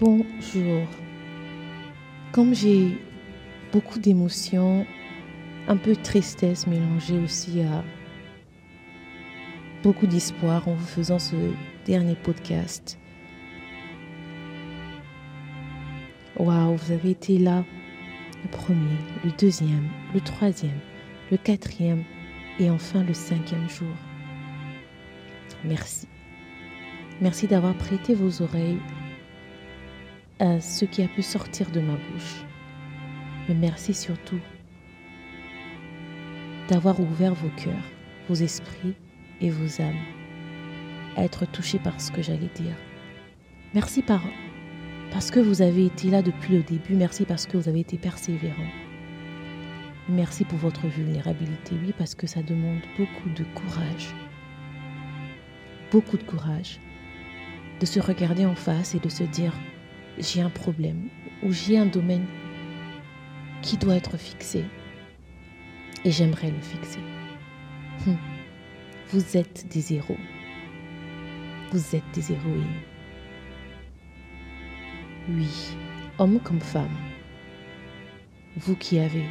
Bonjour. Comme j'ai beaucoup d'émotions, un peu de tristesse mélangée aussi à beaucoup d'espoir en vous faisant ce dernier podcast. Waouh, vous avez été là le premier, le deuxième, le troisième, le quatrième et enfin le cinquième jour. Merci. Merci d'avoir prêté vos oreilles à ce qui a pu sortir de ma bouche. Mais merci surtout d'avoir ouvert vos cœurs, vos esprits et vos âmes à être touchés par ce que j'allais dire. Merci par, parce que vous avez été là depuis le début. Merci parce que vous avez été persévérant. Merci pour votre vulnérabilité. Oui, parce que ça demande beaucoup de courage. Beaucoup de courage. De se regarder en face et de se dire, j'ai un problème ou j'ai un domaine qui doit être fixé et j'aimerais le fixer. Hum. Vous êtes des héros. Vous êtes des héroïnes. Oui, homme comme femme. Vous qui avez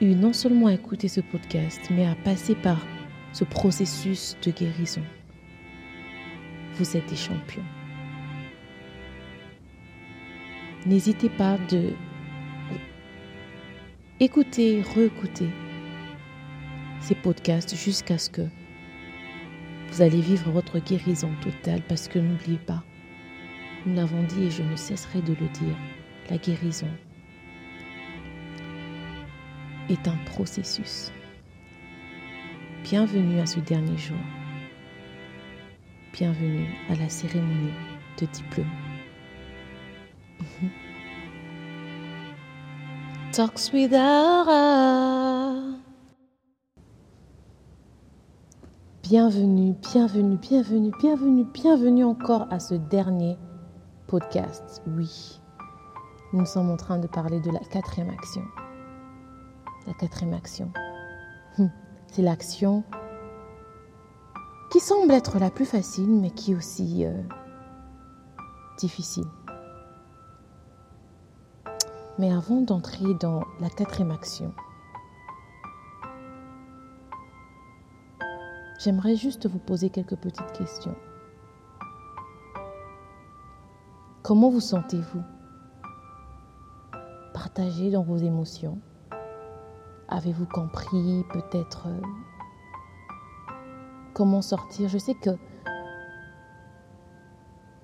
eu non seulement à écouter ce podcast, mais à passer par ce processus de guérison. Vous êtes des champions. N'hésitez pas de écouter, réécouter ces podcasts jusqu'à ce que vous allez vivre votre guérison totale parce que n'oubliez pas, nous l'avons dit et je ne cesserai de le dire, la guérison est un processus. Bienvenue à ce dernier jour. Bienvenue à la cérémonie de diplôme. Bienvenue, bienvenue, bienvenue, bienvenue, bienvenue encore à ce dernier podcast. Oui, nous sommes en train de parler de la quatrième action. La quatrième action. Hum, c'est l'action qui semble être la plus facile, mais qui est aussi euh, difficile. Mais avant d'entrer dans la quatrième action, j'aimerais juste vous poser quelques petites questions. Comment vous sentez-vous Partagez dans vos émotions? Avez-vous compris peut-être euh, comment sortir? Je sais que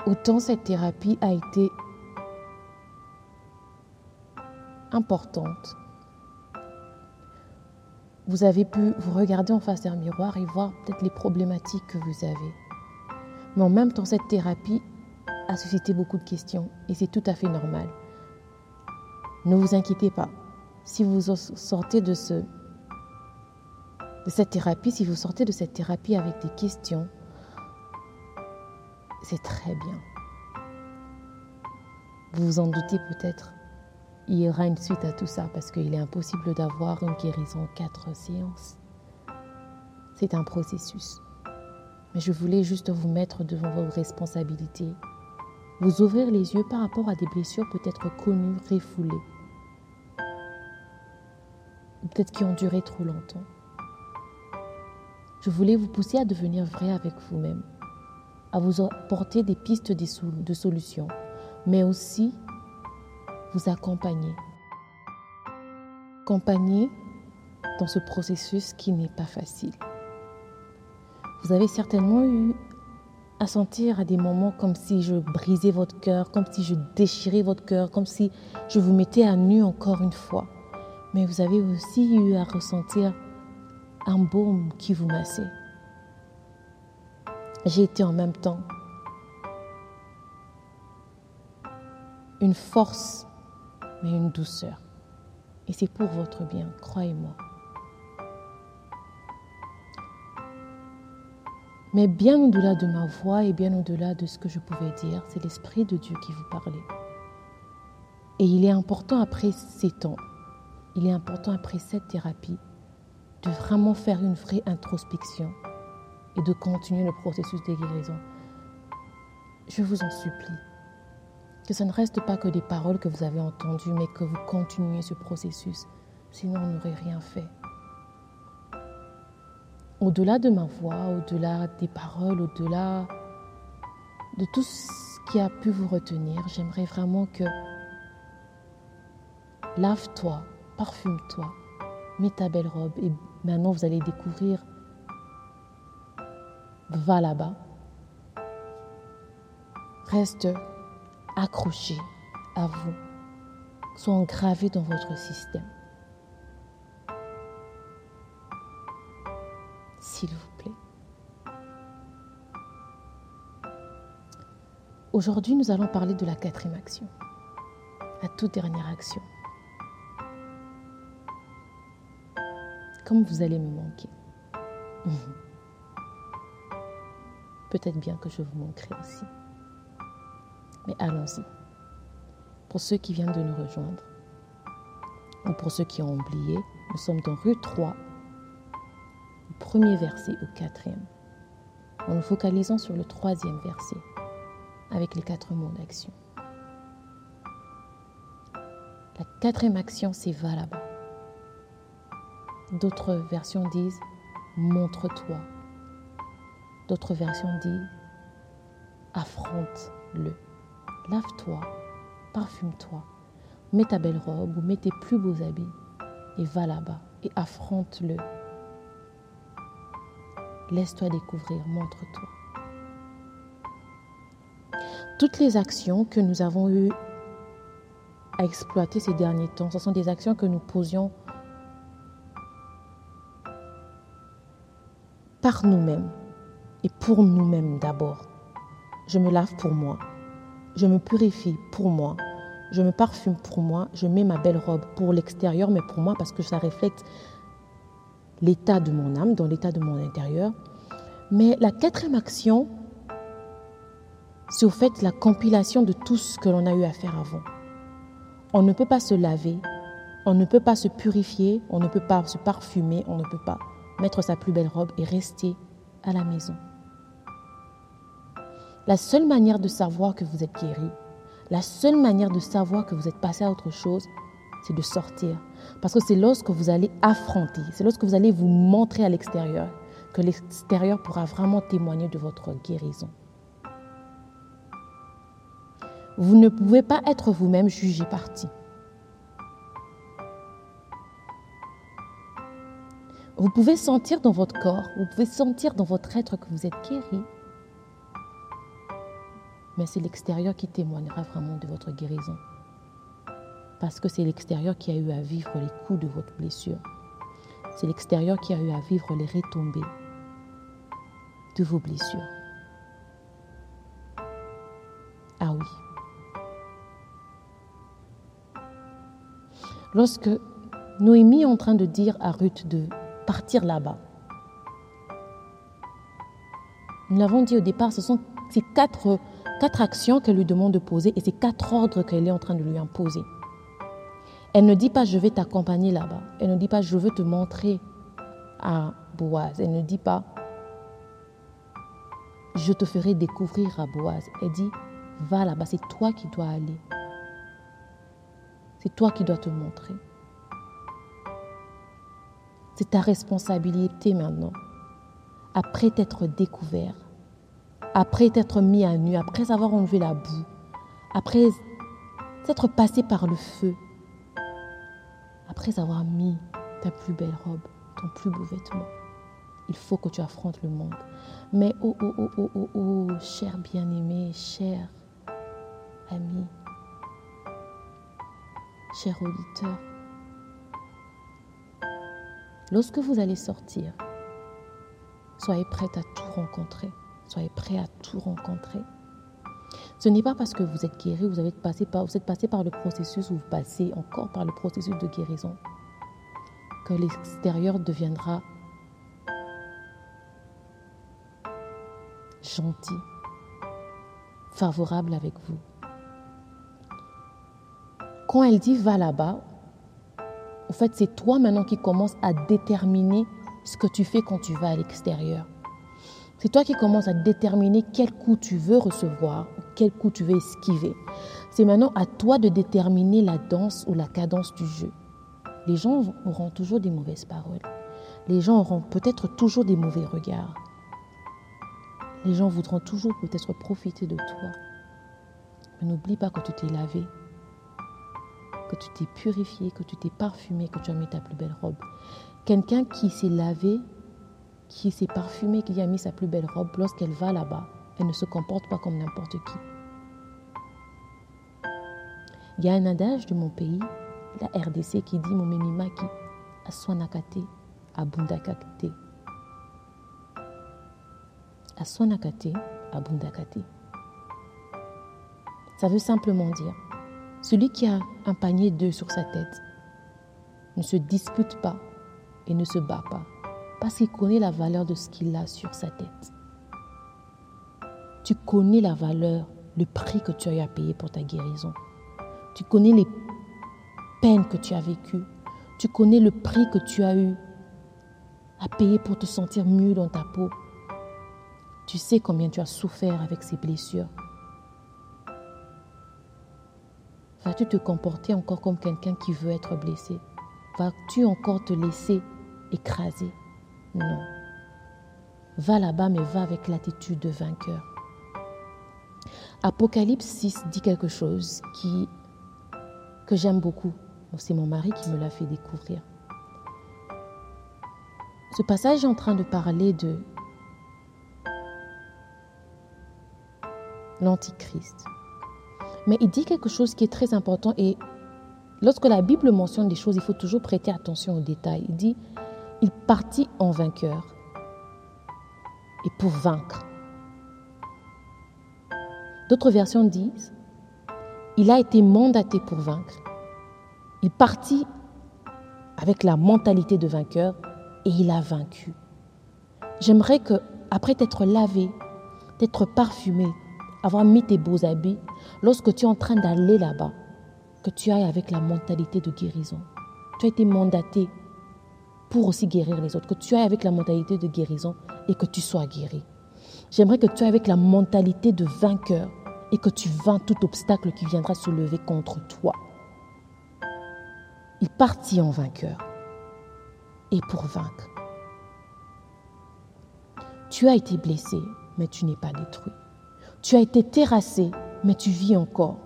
autant cette thérapie a été importante. Vous avez pu vous regarder en face d'un miroir et voir peut-être les problématiques que vous avez. Mais en même temps, cette thérapie a suscité beaucoup de questions et c'est tout à fait normal. Ne vous inquiétez pas. Si vous sortez de, de cette thérapie, si vous sortez de cette thérapie avec des questions, c'est très bien. Vous vous en doutez peut-être il y aura une suite à tout ça parce qu'il est impossible d'avoir une guérison en quatre séances. C'est un processus. Mais je voulais juste vous mettre devant vos responsabilités, vous ouvrir les yeux par rapport à des blessures peut-être connues, refoulées, peut-être qui ont duré trop longtemps. Je voulais vous pousser à devenir vrai avec vous-même, à vous apporter des pistes de solutions, mais aussi vous accompagner. Accompagner dans ce processus qui n'est pas facile. Vous avez certainement eu à sentir à des moments comme si je brisais votre cœur, comme si je déchirais votre cœur, comme si je vous mettais à nu encore une fois. Mais vous avez aussi eu à ressentir un baume qui vous massait. J'ai été en même temps une force mais une douceur. Et c'est pour votre bien, croyez-moi. Mais bien au-delà de ma voix et bien au-delà de ce que je pouvais dire, c'est l'Esprit de Dieu qui vous parlait. Et il est important après ces temps, il est important après cette thérapie, de vraiment faire une vraie introspection et de continuer le processus de guérison. je vous en supplie, que ça ne reste pas que des paroles que vous avez entendues, mais que vous continuez ce processus. Sinon, on n'aurait rien fait. Au-delà de ma voix, au-delà des paroles, au-delà de tout ce qui a pu vous retenir, j'aimerais vraiment que lave-toi, parfume-toi, mets ta belle robe et maintenant vous allez découvrir, va là-bas, reste accroché à vous, soit engravé dans votre système. S'il vous plaît. Aujourd'hui, nous allons parler de la quatrième action, la toute dernière action. Comme vous allez me manquer. Peut-être bien que je vous manquerai aussi. Mais allons-y. Pour ceux qui viennent de nous rejoindre, ou pour ceux qui ont oublié, nous sommes dans rue 3, du premier verset au quatrième. En nous focalisant sur le troisième verset, avec les quatre mots d'action. La quatrième action, c'est va là-bas. D'autres versions disent montre-toi. D'autres versions disent affronte-le. Lave-toi, parfume-toi, mets ta belle robe ou mets tes plus beaux habits et va là-bas et affronte-le. Laisse-toi découvrir, montre-toi. Toutes les actions que nous avons eues à exploiter ces derniers temps, ce sont des actions que nous posions par nous-mêmes et pour nous-mêmes d'abord. Je me lave pour moi. Je me purifie pour moi. Je me parfume pour moi. Je mets ma belle robe pour l'extérieur, mais pour moi parce que ça reflète l'état de mon âme, dans l'état de mon intérieur. Mais la quatrième action, c'est au fait la compilation de tout ce que l'on a eu à faire avant. On ne peut pas se laver, on ne peut pas se purifier, on ne peut pas se parfumer, on ne peut pas mettre sa plus belle robe et rester à la maison. La seule manière de savoir que vous êtes guéri, la seule manière de savoir que vous êtes passé à autre chose, c'est de sortir. Parce que c'est lorsque vous allez affronter, c'est lorsque vous allez vous montrer à l'extérieur que l'extérieur pourra vraiment témoigner de votre guérison. Vous ne pouvez pas être vous-même jugé parti. Vous pouvez sentir dans votre corps, vous pouvez sentir dans votre être que vous êtes guéri. Mais c'est l'extérieur qui témoignera vraiment de votre guérison. Parce que c'est l'extérieur qui a eu à vivre les coups de votre blessure. C'est l'extérieur qui a eu à vivre les retombées de vos blessures. Ah oui. Lorsque Noémie est en train de dire à Ruth de partir là-bas. Nous l'avons dit au départ, ce sont ces quatre, quatre actions qu'elle lui demande de poser et ces quatre ordres qu'elle est en train de lui imposer. Elle ne dit pas je vais t'accompagner là-bas. Elle ne dit pas je veux te montrer à Boaz. Elle ne dit pas je te ferai découvrir à Boaz. Elle dit va là-bas, c'est toi qui dois aller. C'est toi qui dois te montrer. C'est ta responsabilité maintenant. Après t'être découvert, après t'être mis à nu, après avoir enlevé la boue, après s'être passé par le feu, après avoir mis ta plus belle robe, ton plus beau vêtement, il faut que tu affrontes le monde. Mais oh, oh, oh, oh, oh, oh, cher bien-aimé, cher ami, cher auditeur, Lorsque vous allez sortir, soyez prête à tout rencontrer. Soyez prêt à tout rencontrer. Ce n'est pas parce que vous êtes guéri, vous, avez passé par, vous êtes passé par le processus ou vous passez encore par le processus de guérison que l'extérieur deviendra gentil, favorable avec vous. Quand elle dit va là-bas, en fait, c'est toi maintenant qui commences à déterminer ce que tu fais quand tu vas à l'extérieur. C'est toi qui commences à déterminer quel coup tu veux recevoir quel coup tu veux esquiver. C'est maintenant à toi de déterminer la danse ou la cadence du jeu. Les gens auront toujours des mauvaises paroles. Les gens auront peut-être toujours des mauvais regards. Les gens voudront toujours peut-être profiter de toi. Mais n'oublie pas que tu t'es lavé, que tu t'es purifié, que tu t'es parfumé, que tu as mis ta plus belle robe. Quelqu'un qui s'est lavé, qui s'est parfumé, qui a mis sa plus belle robe, lorsqu'elle va là-bas, elle ne se comporte pas comme n'importe qui. Il y a un adage de mon pays, la RDC, qui dit Momemimaki, Aswanakate, Abundakate. Aswanakate, Abundakate. Ça veut simplement dire, celui qui a un panier d'œufs sur sa tête ne se dispute pas et ne se bat pas, parce qu'il connaît la valeur de ce qu'il a sur sa tête. Tu connais la valeur, le prix que tu as eu à payer pour ta guérison. Tu connais les peines que tu as vécues. Tu connais le prix que tu as eu à payer pour te sentir mieux dans ta peau. Tu sais combien tu as souffert avec ces blessures. Vas-tu te comporter encore comme quelqu'un qui veut être blessé? Vas-tu encore te laisser écraser? Non. Va là-bas, mais va avec l'attitude de vainqueur. Apocalypse 6 dit quelque chose qui, que j'aime beaucoup. C'est mon mari qui me l'a fait découvrir. Ce passage est en train de parler de l'Antichrist. Mais il dit quelque chose qui est très important et lorsque la Bible mentionne des choses, il faut toujours prêter attention aux détails. Il dit, il partit en vainqueur et pour vaincre. D'autres versions disent, il a été mandaté pour vaincre. Il partit avec la mentalité de vainqueur et il a vaincu. J'aimerais que, après t'être lavé, t'être parfumé, avoir mis tes beaux habits, lorsque tu es en train d'aller là-bas, que tu ailles avec la mentalité de guérison. Tu as été mandaté pour aussi guérir les autres, que tu ailles avec la mentalité de guérison et que tu sois guéri. J'aimerais que tu ailles avec la mentalité de vainqueur et que tu vains tout obstacle qui viendra se lever contre toi. Il partit en vainqueur et pour vaincre. Tu as été blessé, mais tu n'es pas détruit. Tu as été terrassé, mais tu vis encore.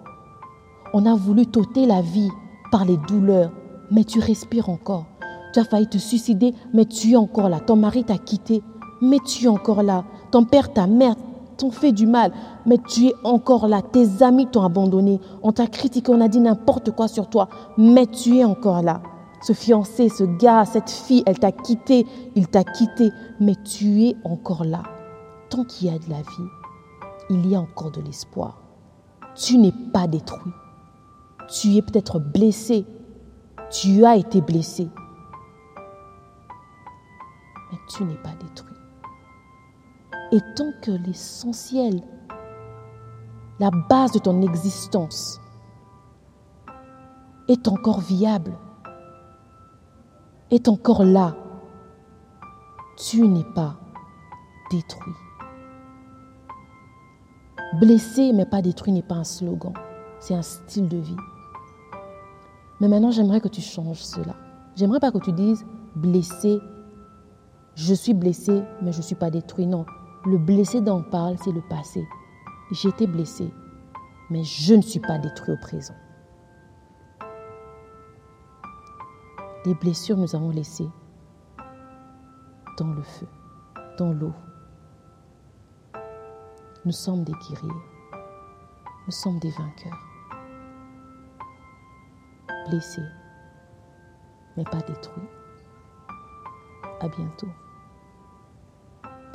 On a voulu t'ôter la vie par les douleurs, mais tu respires encore. Tu as failli te suicider, mais tu es encore là. Ton mari t'a quitté, mais tu es encore là. Ton père, ta mère t'ont fait du mal, mais tu es encore là. Tes amis t'ont abandonné. On t'a critiqué, on a dit n'importe quoi sur toi, mais tu es encore là. Ce fiancé, ce gars, cette fille, elle t'a quitté, il t'a quitté, mais tu es encore là. Tant qu'il y a de la vie, il y a encore de l'espoir. Tu n'es pas détruit. Tu es peut-être blessé. Tu as été blessé. Tu n'es pas détruit. Et tant que l'essentiel, la base de ton existence est encore viable, est encore là, tu n'es pas détruit. Blessé mais pas détruit n'est pas un slogan, c'est un style de vie. Mais maintenant, j'aimerais que tu changes cela. J'aimerais pas que tu dises blessé, je suis blessé mais je ne suis pas détruit. Non, le blessé dont on parle, c'est le passé. J'étais blessé, mais je ne suis pas détruit au présent. Des blessures nous avons laissées dans le feu, dans l'eau. Nous sommes des guerriers. Nous sommes des vainqueurs. Blessés, mais pas détruits. À bientôt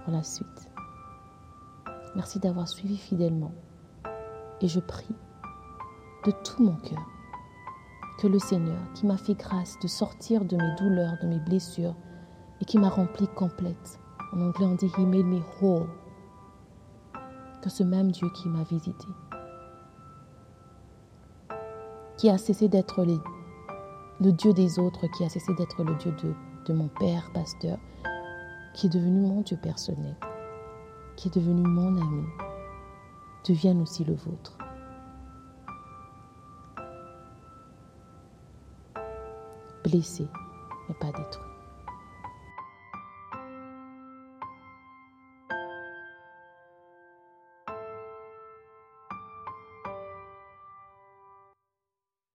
pour la suite. Merci d'avoir suivi fidèlement. Et je prie de tout mon cœur que le Seigneur, qui m'a fait grâce de sortir de mes douleurs, de mes blessures, et qui m'a rempli complète, en anglais on dit He made me whole, que ce même Dieu qui m'a visité, qui a cessé d'être le Dieu des autres, qui a cessé d'être le Dieu de mon Père, pasteur, qui est devenu mon Dieu personnel, qui est devenu mon ami, devienne aussi le vôtre. Blessé, mais pas détruit.